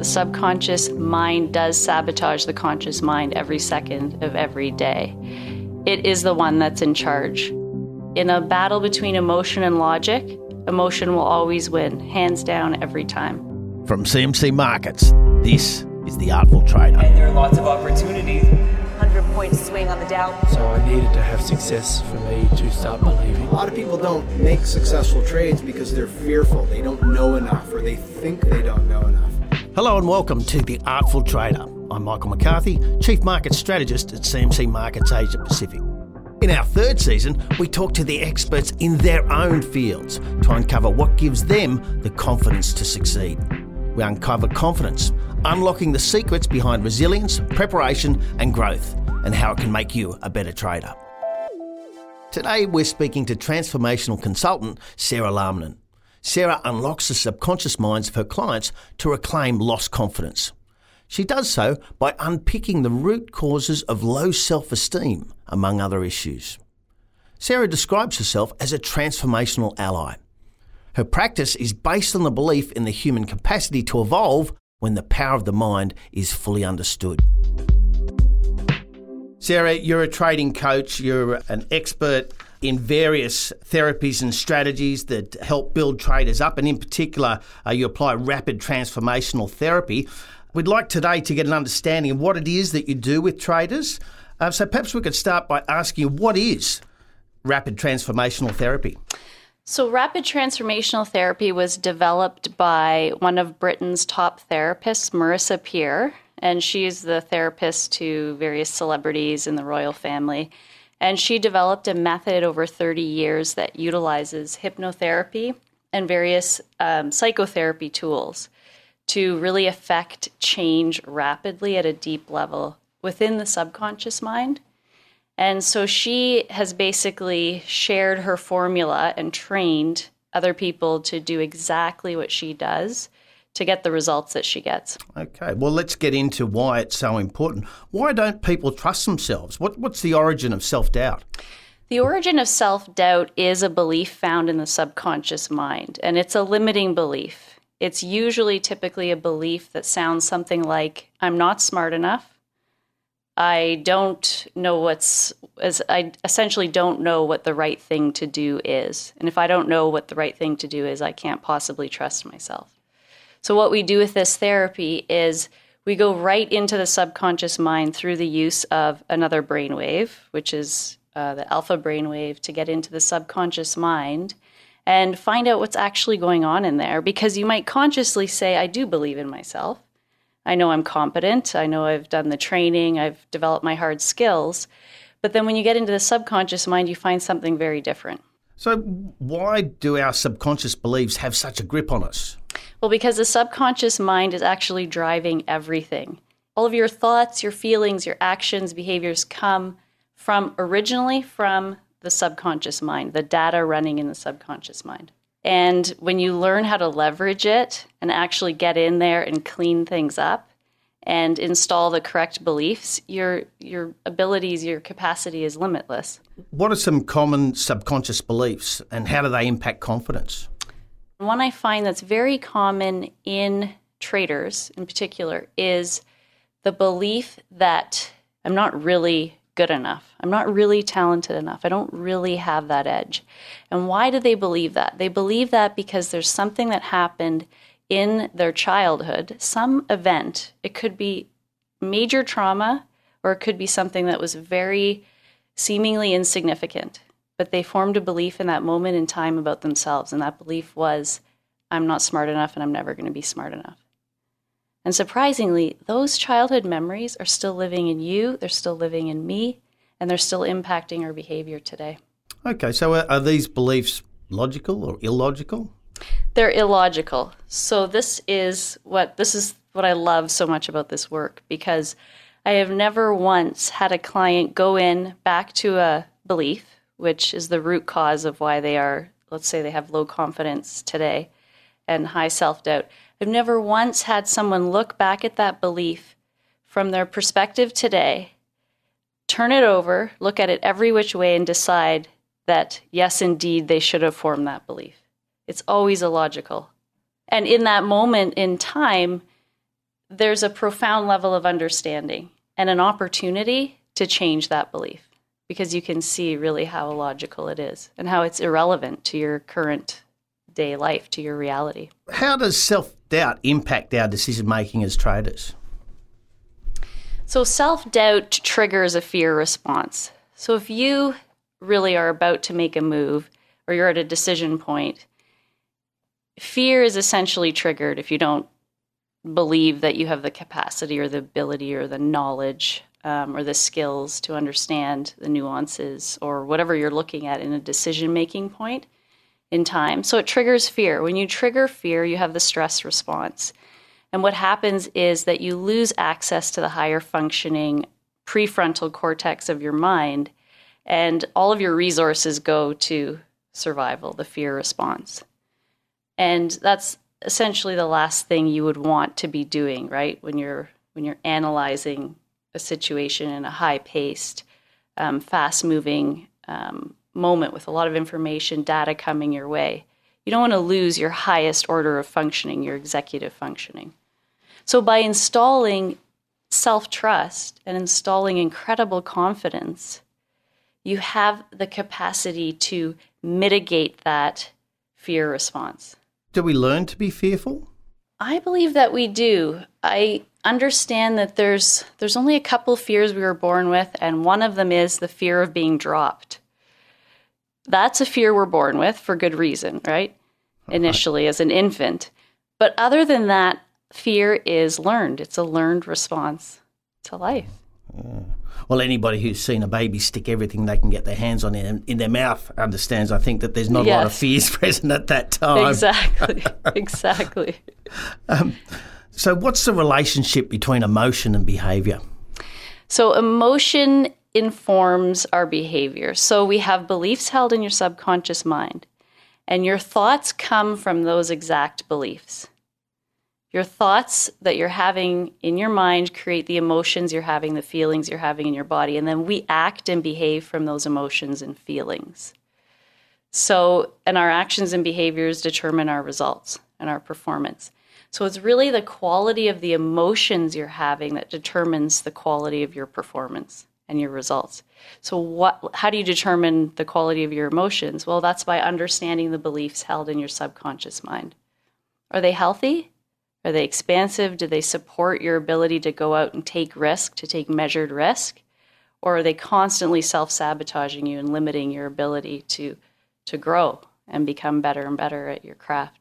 The subconscious mind does sabotage the conscious mind every second of every day. It is the one that's in charge. In a battle between emotion and logic, emotion will always win, hands down, every time. From CMC Markets, this is The Artful Trader. And there are lots of opportunities. 100 point swing on the Dow. So I needed to have success for me to start believing. A lot of people don't make successful trades because they're fearful. They don't know enough or they think they don't know enough. Hello and welcome to The Artful Trader. I'm Michael McCarthy, Chief Market Strategist at CMC Markets Asia Pacific. In our third season, we talk to the experts in their own fields to uncover what gives them the confidence to succeed. We uncover confidence, unlocking the secrets behind resilience, preparation, and growth, and how it can make you a better trader. Today, we're speaking to transformational consultant Sara Laamanen. Sara unlocks the subconscious minds of her clients to reclaim lost confidence. She does so by unpicking the root causes of low self esteem, among other issues. Sara describes herself as a transformational ally. Her practice is based on the belief in the human capacity to evolve when the power of the mind is fully understood. Sara, you're a trading coach, you're an expert in various therapies and strategies that help build traders up, and in particular, uh, you apply rapid transformational therapy. We'd like today to get an understanding of what it is that you do with traders. Uh, so perhaps we could start by asking what is rapid transformational therapy? So, rapid transformational therapy was developed by one of Britain's top therapists, Marissa Peer, and she's the therapist to various celebrities in the royal family. And she developed a method over 30 years that utilizes hypnotherapy and various um, psychotherapy tools to really affect change rapidly at a deep level within the subconscious mind. And so she has basically shared her formula and trained other people to do exactly what she does to get the results that she gets. Okay, well, let's get into why it's so important. Why don't people trust themselves? What, what's the origin of self doubt? The origin of self doubt is a belief found in the subconscious mind, and it's a limiting belief. It's usually typically a belief that sounds something like, I'm not smart enough. I don't know what's as I essentially don't know what the right thing to do is. And if I don't know what the right thing to do is, I can't possibly trust myself. So, what we do with this therapy is we go right into the subconscious mind through the use of another brainwave, which is uh, the alpha brainwave, to get into the subconscious mind and find out what's actually going on in there. Because you might consciously say, I do believe in myself. I know I'm competent. I know I've done the training. I've developed my hard skills. But then when you get into the subconscious mind, you find something very different. So, why do our subconscious beliefs have such a grip on us? Well, because the subconscious mind is actually driving everything. All of your thoughts, your feelings, your actions, behaviors come from originally from the subconscious mind, the data running in the subconscious mind. And when you learn how to leverage it and actually get in there and clean things up, and install the correct beliefs, your your abilities, your capacity is limitless. What are some common subconscious beliefs and how do they impact confidence? One I find that's very common in traders in particular is the belief that I'm not really good enough. I'm not really talented enough. I don't really have that edge. And why do they believe that? They believe that because there's something that happened in their childhood, some event. It could be major trauma or it could be something that was very seemingly insignificant. But they formed a belief in that moment in time about themselves. And that belief was, I'm not smart enough and I'm never going to be smart enough. And surprisingly, those childhood memories are still living in you, they're still living in me, and they're still impacting our behavior today. Okay, so are, these beliefs logical or illogical? They're illogical. So this is what this is what I love so much about this work because I have never once had a client go in back to a belief, which is the root cause of why they are, let's say they have low confidence today and high self doubt. I've never once had someone look back at that belief from their perspective today, turn it over, look at it every which way, and decide that, yes, indeed, they should have formed that belief. It's always illogical. And in that moment in time, there's a profound level of understanding and an opportunity to change that belief because you can see really how illogical it is and how it's irrelevant to your current day life, to your reality. How does self doubt impact our decision making as traders? So, self doubt triggers a fear response. So, if you really are about to make a move or you're at a decision point, fear is essentially triggered if you don't believe that you have the capacity or the ability or the knowledge um, or the skills to understand the nuances or whatever you're looking at in a decision making point in time. So it triggers fear. When you trigger fear, you have the stress response. And what happens is that you lose access to the higher functioning prefrontal cortex of your mind, and all of your resources go to survival, the fear response. And that's essentially the last thing you would want to be doing, right? When you're when you're analyzing a situation in a high-paced, um, fast-moving um, moment with a lot of information, data coming your way. You don't want to lose your highest order of functioning, your executive functioning. So, by installing self trust and installing incredible confidence, you have the capacity to mitigate that fear response. Do we learn to be fearful? I believe that we do. I understand that there's there's only a couple fears we were born with and one of them is the fear of being dropped. That's a fear we're born with for good reason, right? Initially as an infant. But other than that, fear is learned. It's a learned response to life. Yeah. Well, anybody who's seen a baby stick everything they can get their hands on in, in their mouth understands. I think that there's not yes. a lot of fears present at that time. Exactly. exactly. Um, so, what's the relationship between emotion and behavior? So, emotion informs our behavior. So, we have beliefs held in your subconscious mind, and your thoughts come from those exact beliefs. Your thoughts that you're having in your mind create the emotions you're having, the feelings you're having in your body, and then we act and behave from those emotions and feelings. So, and our actions and behaviors determine our results and our performance. So, it's really the quality of the emotions you're having that determines the quality of your performance and your results. So, what, how do you determine the quality of your emotions? Well, that's by understanding the beliefs held in your subconscious mind. Are they healthy? Are they expansive? Do they support your ability to go out and take risk, to take measured risk? Or are they constantly self sabotaging you and limiting your ability to, to grow and become better and better at your craft?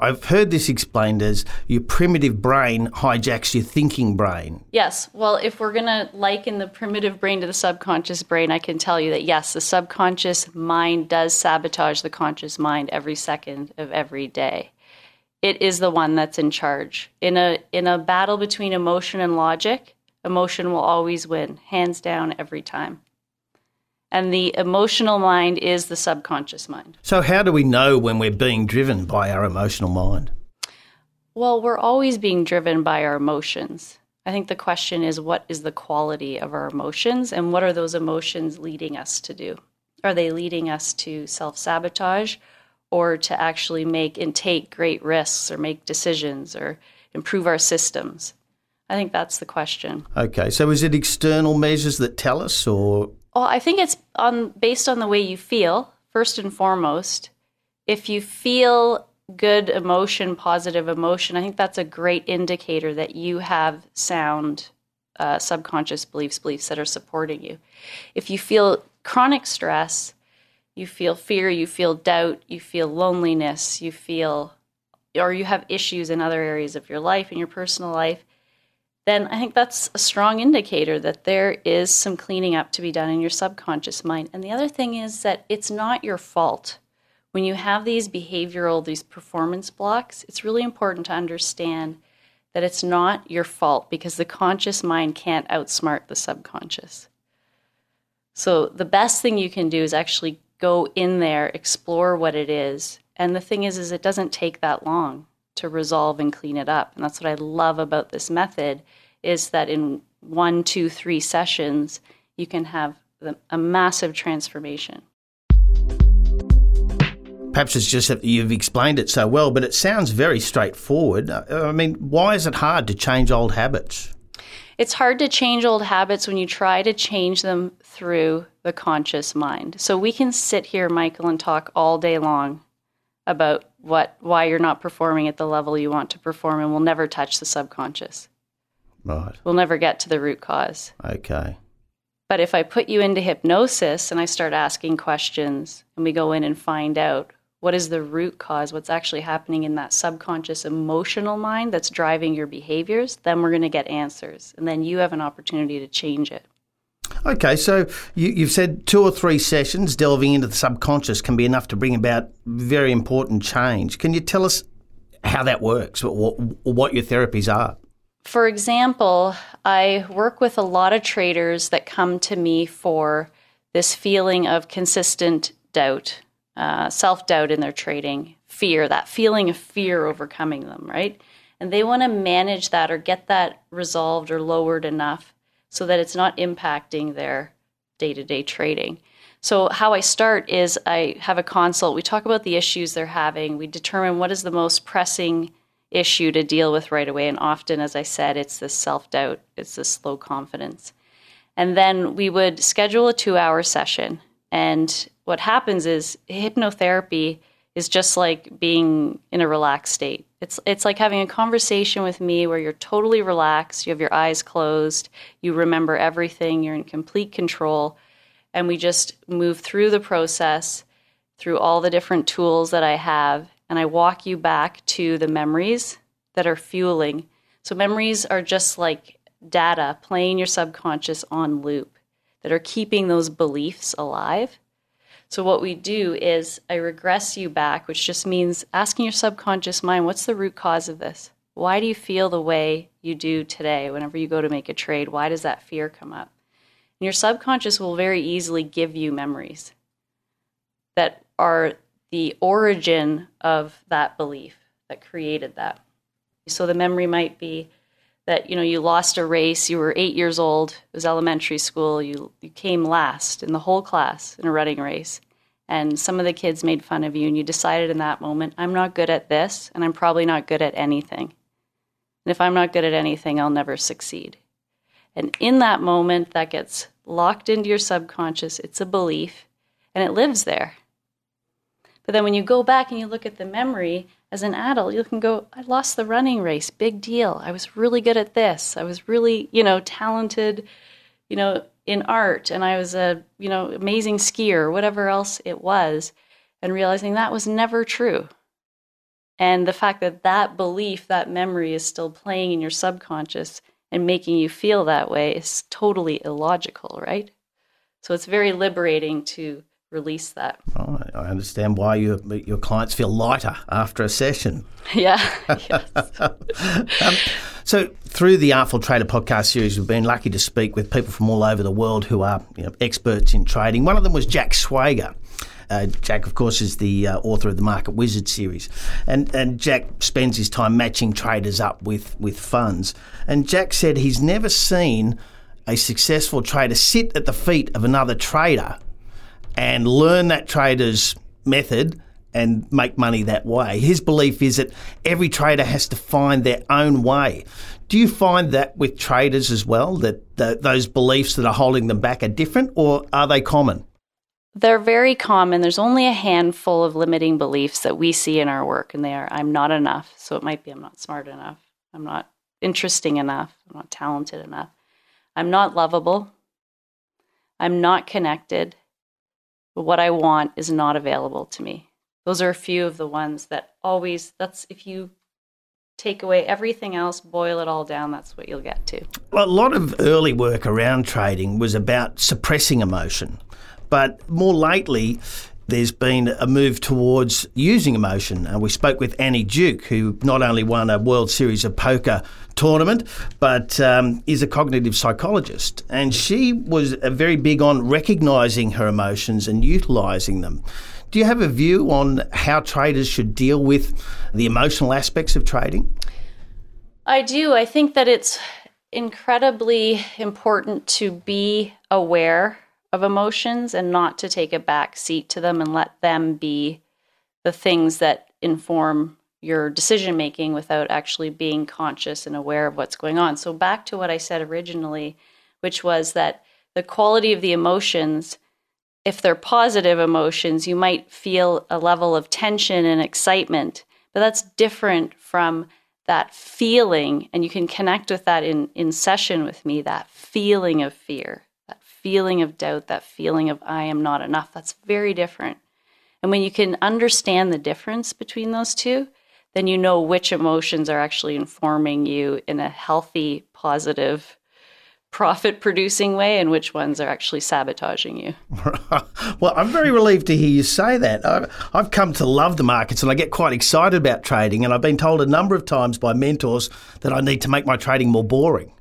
I've heard this explained as your primitive brain hijacks your thinking brain. Yes. Well, if we're going to liken the primitive brain to the subconscious brain, I can tell you that yes, the subconscious mind does sabotage the conscious mind every second of every day it is the one that's in charge. In a in a battle between emotion and logic, emotion will always win, hands down every time. And the emotional mind is the subconscious mind. So how do we know when we're being driven by our emotional mind? Well, we're always being driven by our emotions. I think the question is what is the quality of our emotions and what are those emotions leading us to do? Are they leading us to self sabotage or to actually make and take great risks or make decisions or improve our systems? I think that's the question. Okay, so is it external measures that tell us or Well, I think it's on based on the way you feel, first and foremost. If you feel good emotion, positive emotion, I think that's a great indicator that you have sound uh, subconscious beliefs, beliefs that are supporting you. If you feel chronic stress, you feel fear, you feel doubt, you feel loneliness, you feel, or you have issues in other areas of your life, in your personal life, then I think that's a strong indicator that there is some cleaning up to be done in your subconscious mind. And the other thing is that it's not your fault. When you have these behavioral, these performance blocks, it's really important to understand that it's not your fault because the conscious mind can't outsmart the subconscious. So the best thing you can do is actually go in there, explore what it is. And the thing is, is it doesn't take that long to resolve and clean it up. And that's what I love about this method is that in one, two, three sessions, you can have a massive transformation. Perhaps it's just that you've explained it so well, but it sounds very straightforward. Uh, I mean, why is it hard to change old habits? It's hard to change old habits when you try to change them through the conscious mind. So we can sit here, Michael, and talk all day long about what why you're not performing at the level you want to perform and we'll never touch the subconscious. Right. We'll never get to the root cause. Okay. But if I put you into hypnosis and I start asking questions and we go in and find out what is the root cause, what's actually happening in that subconscious emotional mind that's driving your behaviors, then we're going to get answers. And then you have an opportunity to change it. Okay, so you, have said two or three sessions delving into the subconscious can be enough to bring about very important change. Can you tell us how that works, or what your therapies are? For example, I work with a lot of traders that come to me for this feeling of consistent doubt, uh, self doubt in their trading, fear, that feeling of fear overcoming them, right? And they want to manage that or get that resolved or lowered enough so that it's not impacting their day to day trading. So, how I start is I have a consult. We talk about the issues they're having. We determine what is the most pressing issue to deal with right away. And often, as I said, it's this self doubt, it's this low confidence. And then we would schedule a two hour session. And what happens is hypnotherapy is just like being in a relaxed state. It's it's like having a conversation with me where you're totally relaxed, you have your eyes closed, you remember everything, you're in complete control, and we just move through the process through all the different tools that I have and I walk you back to the memories that are fueling. So memories are just like data playing your subconscious on loop that are keeping those beliefs alive. So, what we do is I regress you back, which just means asking your subconscious mind, what's the root cause of this? Why do you feel the way you do today whenever you go to make a trade? Why does that fear come up? And your subconscious will very easily give you memories that are the origin of that belief that created that. So, the memory might be that you know you lost a race you were eight years old it was elementary school you, you came last in the whole class in a running race. And some of the kids made fun of you and you decided in that moment i'm not good at this and i'm probably not good at anything. And if i'm not good at anything i'll never succeed. And in that moment that gets locked into your subconscious. It's a belief and it lives there but then when you go back and you look at the memory as an adult, you can go, I lost the running race, big deal. I was really good at this. I was really, you know, talented, you know, in art and I was a, you know, amazing skier, whatever else it was, and realizing that was never true. And the fact that that belief, that memory is still playing in your subconscious and making you feel that way is totally illogical, right? So it's very liberating to release that. I understand why your your clients feel lighter after a session. Yeah. um, so through the Artful Trader podcast series, we've been lucky to speak with people from all over the world who are you know, experts in trading. One of them was Jack Schwager. Uh, Jack, of course, is the uh, author of the Market Wizard series, and and Jack spends his time matching traders up with with funds. And Jack said he's never seen a successful trader sit at the feet of another trader and learn that trader's method and make money that way. His belief is that every trader has to find their own way. Do you find that with traders as well, that the, those beliefs that are holding them back are different or are they common? They're very common. There's only a handful of limiting beliefs that we see in our work, and they are I'm not enough. So it might be I'm not smart enough. I'm not interesting enough. I'm not talented enough. I'm not lovable. I'm not connected but what I want is not available to me. Those are a few of the ones that always, that's if you take away everything else, boil it all down, that's what you'll get to. Well, a lot of early work around trading was about suppressing emotion. But more lately, there's been a move towards using emotion. Uh, we spoke with Annie Duke, who not only won a World Series of Poker tournament, but um, is a cognitive psychologist. And she was uh, very big on recognising her emotions and utilising them. Do you have a view on how traders should deal with the emotional aspects of trading? I do. I think that it's incredibly important to be aware of emotions and not to take a back seat to them and let them be the things that inform your decision making without actually being conscious and aware of what's going on. So, back to what I said originally, which was that the quality of the emotions, if they're positive emotions, you might feel a level of tension and excitement, but that's different from that feeling. And you can connect with that in, in session with me that feeling of fear, that feeling of doubt, that feeling of I am not enough. That's very different. And when you can understand the difference between those two, then you know which emotions are actually informing you in a healthy, positive, profit producing way and which ones are actually sabotaging you. well, I'm very relieved to hear you say that. I've come to love the markets and I get quite excited about trading. And I've been told a number of times by mentors that I need to make my trading more boring.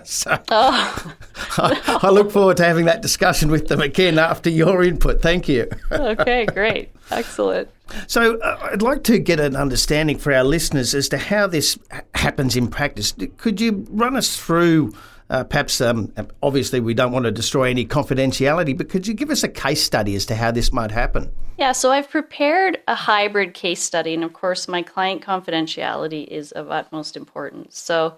so oh. I, I, look forward to having that discussion with them again after your input. Thank you. okay, great. Excellent. So, uh, I'd like to get an understanding for our listeners as to how this happens in practice. Could you run us through? Uh, perhaps, um, obviously, we don't want to destroy any confidentiality, but could you give us a case study as to how this might happen? Yeah, so I've prepared a hybrid case study, and of course, my client confidentiality is of utmost importance. So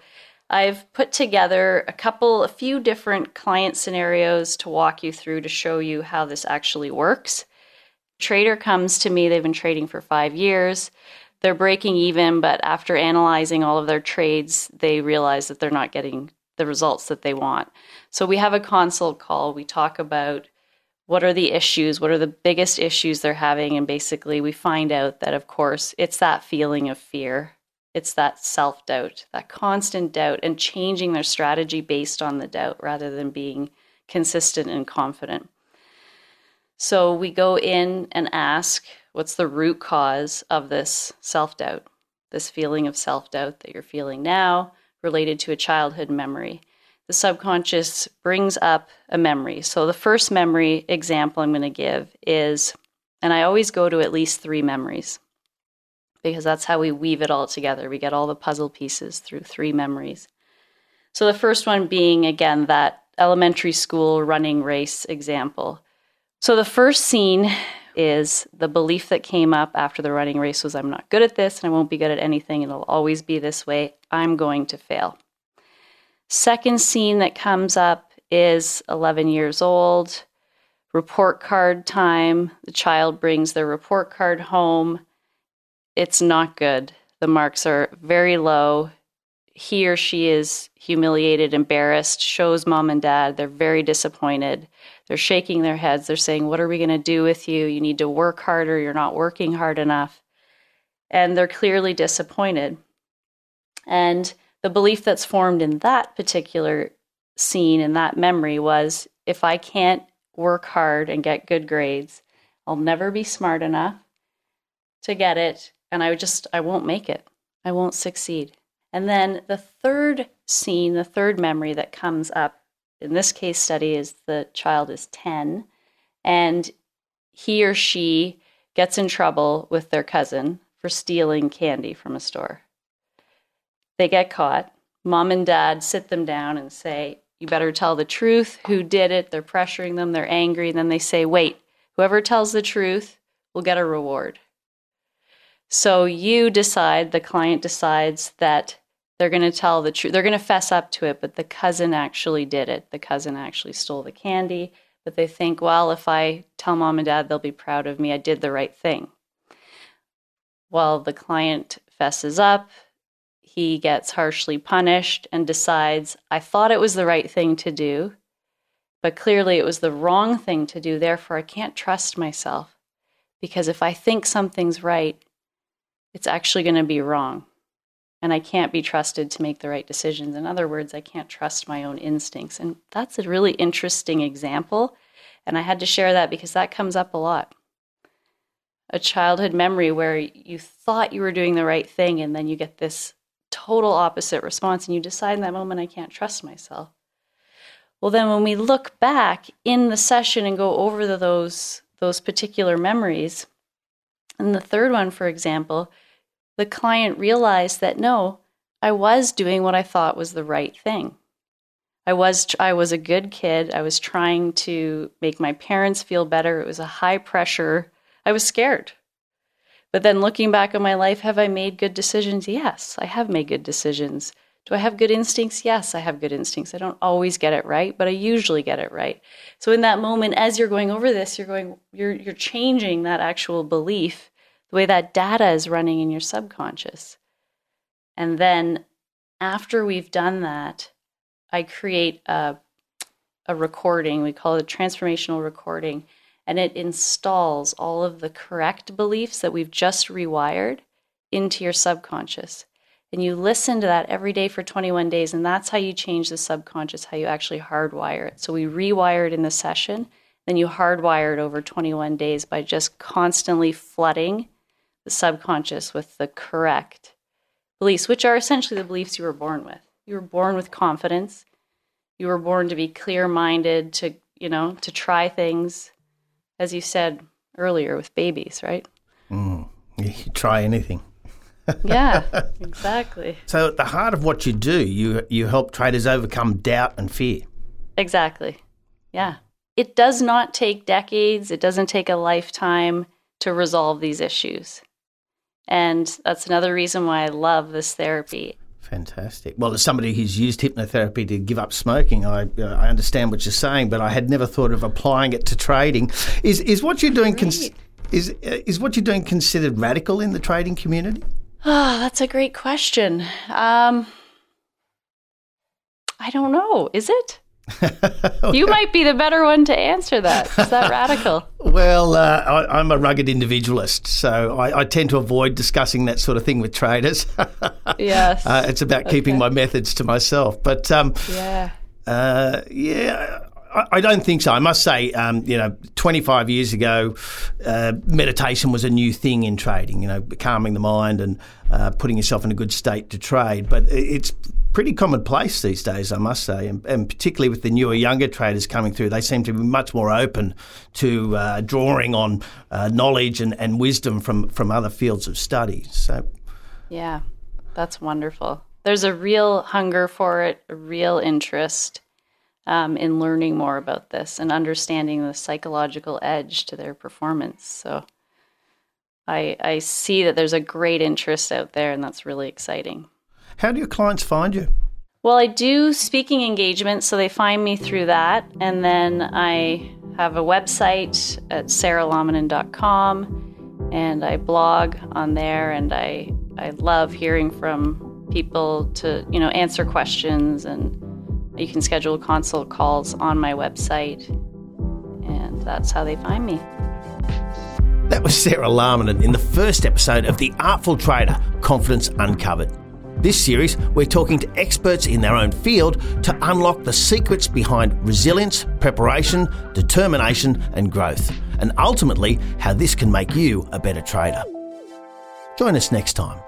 I've put together a couple, a few different client scenarios to walk you through to show you how this actually works. Trader comes to me, they've been trading for five years they're breaking even, but after analyzing all of their trades, they realize that they're not getting the results that they want. So we have a consult call. We talk about what are the issues, what are the biggest issues they're having, and basically we find out that, of course, it's that feeling of fear. It's that self doubt, that constant doubt, and changing their strategy based on the doubt rather than being consistent and confident. So we go in and ask what's the root cause of this self doubt, this feeling of self doubt that you're feeling now related to a childhood memory. The subconscious brings up a memory. So, the first memory example I'm going to give is, and I always go to at least three memories because that's how we weave it all together. We get all the puzzle pieces through three memories. So, the first one being, again, that elementary school running race example. So, the first scene is the belief that came up after the running race was I'm not good at this and I won't be good at anything. It'll always be this way. I'm going to fail. Second scene that comes up is 11 years old, report card time. The child brings their report card home. It's not good. The marks are very low. He or she is humiliated, embarrassed, shows mom and dad. They're very disappointed. They're shaking their heads. They're saying, What are we going to do with you? You need to work harder. You're not working hard enough. And they're clearly disappointed. And the belief that's formed in that particular scene, in that memory, was if I can't work hard and get good grades, I'll never be smart enough to get it. And I would just, I won't make it. I won't succeed. And then the third scene, the third memory that comes up in this case study is the child is 10 and he or she gets in trouble with their cousin for stealing candy from a store. They get caught. Mom and dad sit them down and say, You better tell the truth. Who did it? They're pressuring them. They're angry. And then they say, Wait, whoever tells the truth will get a reward. So you decide, the client decides that they're going to tell the truth. They're going to fess up to it, but the cousin actually did it. The cousin actually stole the candy, but they think, well, if I tell mom and dad, they'll be proud of me. I did the right thing. While the client fesses up, he gets harshly punished and decides, I thought it was the right thing to do, but clearly it was the wrong thing to do. Therefore, I can't trust myself because if I think something's right, it's actually going to be wrong and I can't be trusted to make the right decisions. In other words, I can't trust my own instincts. And that's a really interesting example. And I had to share that because that comes up a lot. A childhood memory where you thought you were doing the right thing, and then you get this total opposite response, and you decide in that moment, I can't trust myself. Well, then when we look back in the session and go over the, those, those particular memories, and the third one, for example, the client realized that no, I was doing what I thought was the right thing. I was I was a good kid. I was trying to make my parents feel better. It was a high pressure. I was scared. But then looking back on my life, have I made good decisions? Yes, I have made good decisions. Do I have good instincts? Yes, I have good instincts. I don't always get it right, but I usually get it right. So in that moment as you're going over this, you're going you're you're changing that actual belief, the way that data is running in your subconscious. And then after we've done that, I create a a recording. We call it a transformational recording, and it installs all of the correct beliefs that we've just rewired into your subconscious and you listen to that every day for 21 days and that's how you change the subconscious how you actually hardwire it so we rewire it in the session then you hardwire it over 21 days by just constantly flooding the subconscious with the correct beliefs which are essentially the beliefs you were born with you were born with confidence you were born to be clear minded to you know to try things as you said earlier with babies right mm, you try anything yeah, exactly. So at the heart of what you do, you you help traders overcome doubt and fear. Exactly. Yeah. It does not take decades, it doesn't take a lifetime to resolve these issues. And that's another reason why I love this therapy. Fantastic. Well, as somebody who's used hypnotherapy to give up smoking, I uh, I understand what you're saying, but I had never thought of applying it to trading. Is is what you're doing cons- is uh, is what you're doing considered radical in the trading community? Oh, that's a great question. Um, I don't know. Is it? you might be the better one to answer that. Is that radical? Well, uh, I, am a rugged individualist, so I, I, tend to avoid discussing that sort of thing with traders. yes. Uh, it's about okay. keeping my methods to myself. But um, yeah. Uh, yeah, I don't think so. I must say, um, you know, 25 years ago, uh, meditation was a new thing in trading, you know, calming the mind and uh, putting yourself in a good state to trade. But it's pretty commonplace these days, I must say, and, and, particularly with the newer, younger traders coming through, they seem to be much more open to uh, drawing on uh, knowledge and, and wisdom from, from other fields of study. So, yeah, that's wonderful. There's a real hunger for it, a real interest um, in learning more about this and understanding the psychological edge to their performance. So I, I see that there's a great interest out there, and that's really exciting. How do your clients find you? Well, I do speaking engagements, so they find me through that. And then I have a website at saralaamanen.com and I blog on there and I I love hearing from people to, you know, answer questions and you can schedule consult calls on my website, and that's how they find me. That was Sara Laamanen in the first episode of The Artful Trader Confidence Uncovered. This series, we're talking to experts in their own field to unlock the secrets behind resilience, preparation, determination, and growth, and ultimately how this can make you a better trader. Join us next time.